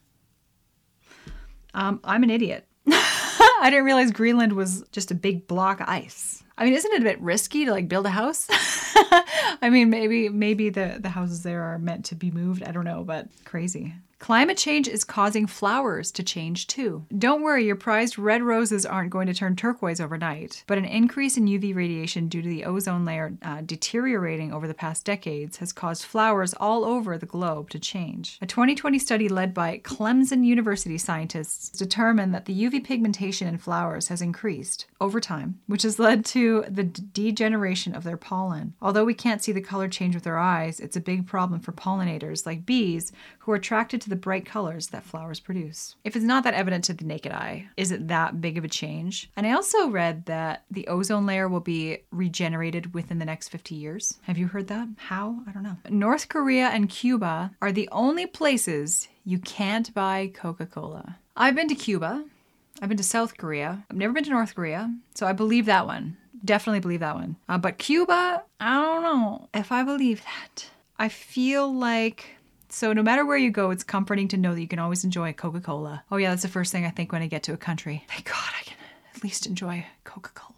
Um, I'm an idiot. I didn't realize Greenland was just a big block of ice. I mean, isn't it a bit risky to like build a house? I mean, maybe maybe the the houses there are meant to be moved. I don't know, but crazy. Climate change is causing flowers to change too. Don't worry, your prized red roses aren't going to turn turquoise overnight, but an increase in UV radiation due to the ozone layer uh, deteriorating over the past decades has caused flowers all over the globe to change. A 2020 study led by Clemson University scientists determined that the UV pigmentation in flowers has increased over time, which has led to the degeneration of their pollen. Although we can't see the color change with our eyes, it's a big problem for pollinators like bees who are attracted to the bright colors that flowers produce. If it's not that evident to the naked eye, is it that big of a change? And I also read that the ozone layer will be regenerated within the next 50 years. Have you heard that? How? I don't know. North Korea and Cuba are the only places you can't buy Coca Cola. I've been to Cuba. I've been to South Korea. I've never been to North Korea, so I believe that one. Definitely believe that one. Uh, but Cuba, I don't know if I believe that. I feel like so no matter where you go, it's comforting to know that you can always enjoy a Coca Cola. Oh, yeah, that's the first thing I think when I get to a country. Thank God I can at least enjoy Coca Cola.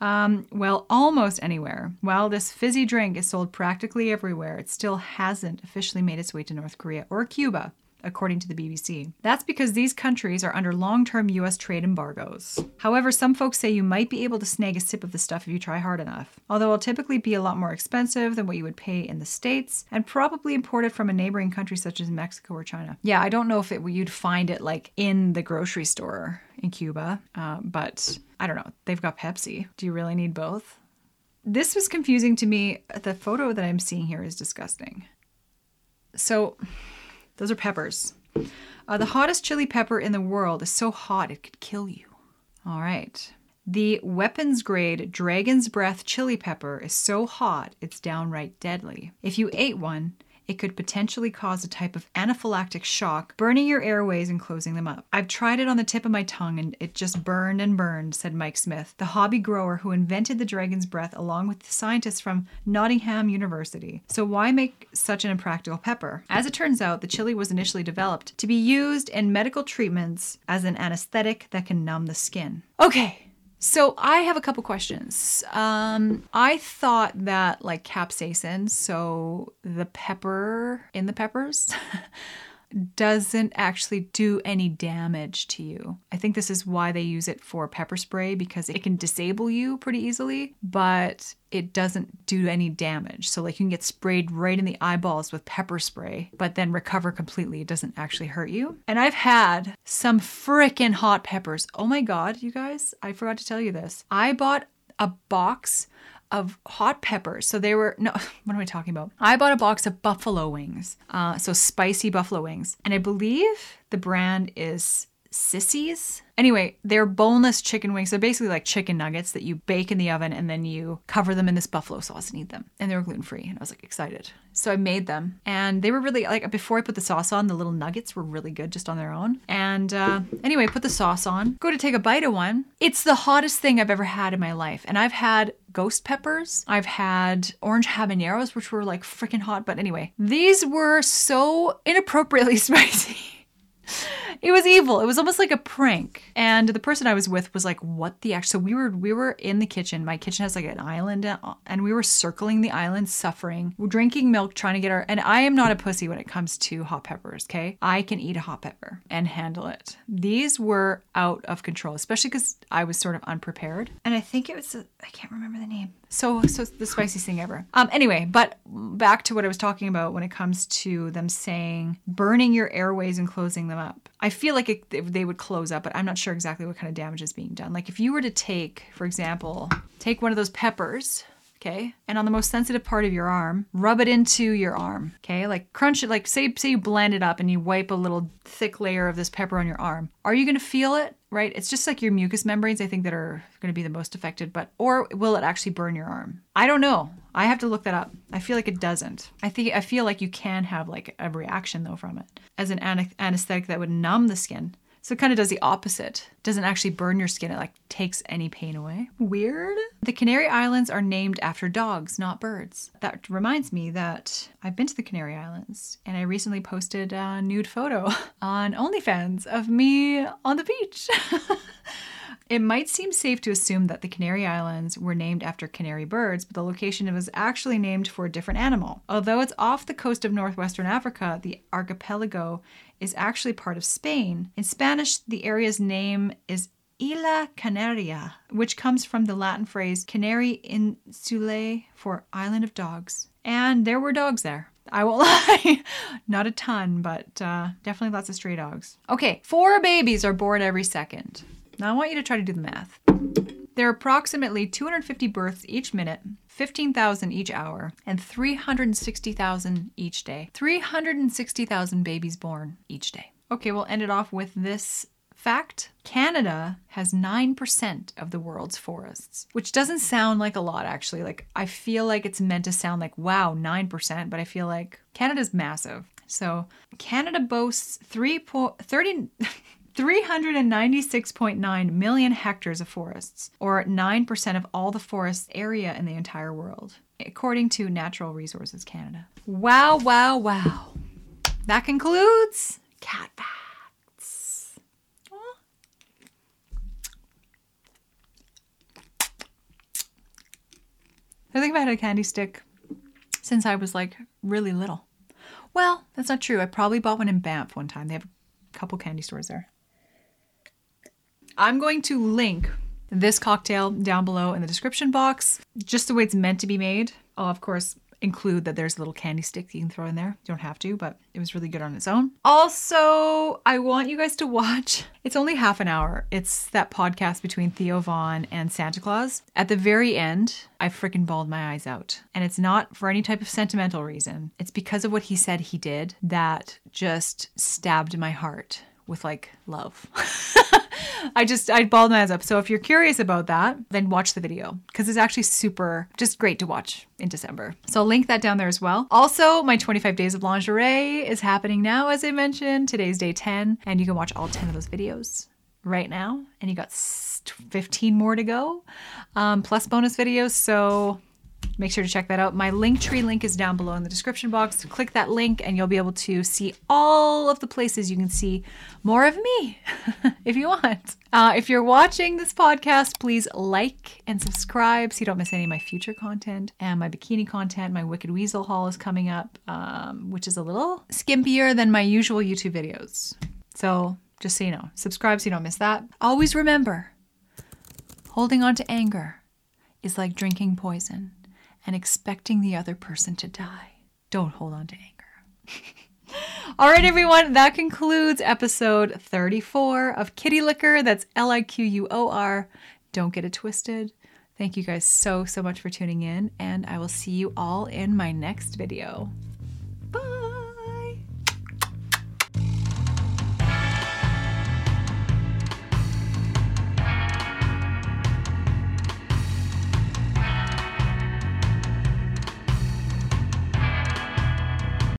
Um, well, almost anywhere. While this fizzy drink is sold practically everywhere, it still hasn't officially made its way to North Korea or Cuba according to the BBC. That's because these countries are under long term US trade embargoes. However, some folks say you might be able to snag a sip of the stuff if you try hard enough, although it'll typically be a lot more expensive than what you would pay in the States and probably imported from a neighboring country such as Mexico or China. Yeah, I don't know if it, you'd find it like in the grocery store in Cuba, uh, but I don't know. They've got Pepsi. Do you really need both? This was confusing to me. The photo that I'm seeing here is disgusting. So, those are peppers. Uh, the hottest chili pepper in the world is so hot it could kill you. All right. The weapons grade Dragon's Breath chili pepper is so hot it's downright deadly. If you ate one, it could potentially cause a type of anaphylactic shock, burning your airways and closing them up. I've tried it on the tip of my tongue and it just burned and burned, said Mike Smith, the hobby grower who invented the dragon's breath along with scientists from Nottingham University. So, why make such an impractical pepper? As it turns out, the chili was initially developed to be used in medical treatments as an anesthetic that can numb the skin. Okay, so I have a couple questions. Um, I thought that like capsaicin, so the pepper in the peppers, doesn't actually do any damage to you. I think this is why they use it for pepper spray because it can disable you pretty easily, but it doesn't do any damage. So, like, you can get sprayed right in the eyeballs with pepper spray, but then recover completely. It doesn't actually hurt you. And I've had some freaking hot peppers. Oh my God, you guys, I forgot to tell you this. I bought a box of hot peppers. So they were, no, what am I talking about? I bought a box of buffalo wings, uh, so spicy buffalo wings. And I believe the brand is Sissy's. Anyway, they're boneless chicken wings. They're basically like chicken nuggets that you bake in the oven and then you cover them in this buffalo sauce and eat them. And they were gluten free. And I was like excited. So I made them and they were really like before I put the sauce on, the little nuggets were really good just on their own. And uh, anyway, put the sauce on, go to take a bite of one. It's the hottest thing I've ever had in my life. And I've had ghost peppers. I've had orange habaneros, which were like freaking hot. But anyway, these were so inappropriately spicy it was evil. It was almost like a prank. And the person I was with was like, "What the actual?" So we were we were in the kitchen. My kitchen has like an island, uh, and we were circling the island, suffering, drinking milk, trying to get our. And I am not a pussy when it comes to hot peppers. Okay, I can eat a hot pepper and handle it. These were out of control, especially because I was sort of unprepared. And I think it was I can't remember the name. So so the spiciest thing ever. Um. Anyway, but back to what I was talking about when it comes to them saying burning your airways and closing them up. I feel like it, they would close up, but I'm not sure exactly what kind of damage is being done. Like if you were to take, for example, take one of those peppers, okay? And on the most sensitive part of your arm, rub it into your arm, okay? Like crunch it, like say say you blend it up and you wipe a little thick layer of this pepper on your arm. Are you gonna feel it? Right? It's just like your mucous membranes, I think, that are gonna be the most affected, but or will it actually burn your arm? I don't know. I have to look that up. I feel like it doesn't. I think I feel like you can have like a reaction though from it as an anesthetic that would numb the skin. So it kind of does the opposite. It doesn't actually burn your skin, it like takes any pain away. Weird. The Canary Islands are named after dogs, not birds. That reminds me that I've been to the Canary Islands and I recently posted a nude photo on OnlyFans of me on the beach. It might seem safe to assume that the Canary Islands were named after canary birds, but the location was actually named for a different animal. Although it's off the coast of northwestern Africa, the archipelago is actually part of Spain. In Spanish, the area's name is Isla Canaria, which comes from the Latin phrase canari insulae for island of dogs. And there were dogs there. I won't lie. Not a ton, but uh, definitely lots of stray dogs. Okay, four babies are born every second. Now I want you to try to do the math. There are approximately 250 births each minute, 15,000 each hour, and 360,000 each day. 360,000 babies born each day. Okay, we'll end it off with this fact Canada has 9% of the world's forests, which doesn't sound like a lot actually. Like, I feel like it's meant to sound like, wow, 9%, but I feel like Canada's massive. So, Canada boasts 3 po- 30. 396.9 million hectares of forests, or 9% of all the forest area in the entire world, according to Natural Resources Canada. Wow, wow, wow. That concludes Cat Facts. I think I've had a candy stick since I was like really little. Well, that's not true. I probably bought one in Banff one time. They have a couple candy stores there. I'm going to link this cocktail down below in the description box, just the way it's meant to be made. I'll, of course, include that there's a little candy stick you can throw in there. You don't have to, but it was really good on its own. Also, I want you guys to watch. It's only half an hour. It's that podcast between Theo Von and Santa Claus. At the very end, I freaking bawled my eyes out. And it's not for any type of sentimental reason. It's because of what he said he did that just stabbed my heart with like love. I just I bawled my eyes up. So if you're curious about that, then watch the video because it's actually super just great to watch in December. So I'll link that down there as well. Also, my 25 days of lingerie is happening now, as I mentioned. Today's day 10, and you can watch all 10 of those videos right now. And you got 15 more to go, um, plus bonus videos. So make sure to check that out. My Linktree link is down below in the description box. Click that link and you'll be able to see all of the places you can see more of me if you want. Uh, if you're watching this podcast, please like and subscribe so you don't miss any of my future content and my bikini content. My Wicked Weasel haul is coming up, um, which is a little skimpier than my usual YouTube videos. So just so you know, subscribe so you don't miss that. Always remember, holding on to anger is like drinking poison and expecting the other person to die. Don't hold on to anger. All right, everyone, that concludes episode 34 of Kitty Liquor. That's L I Q U O R. Don't get it twisted. Thank you guys so, so much for tuning in, and I will see you all in my next video.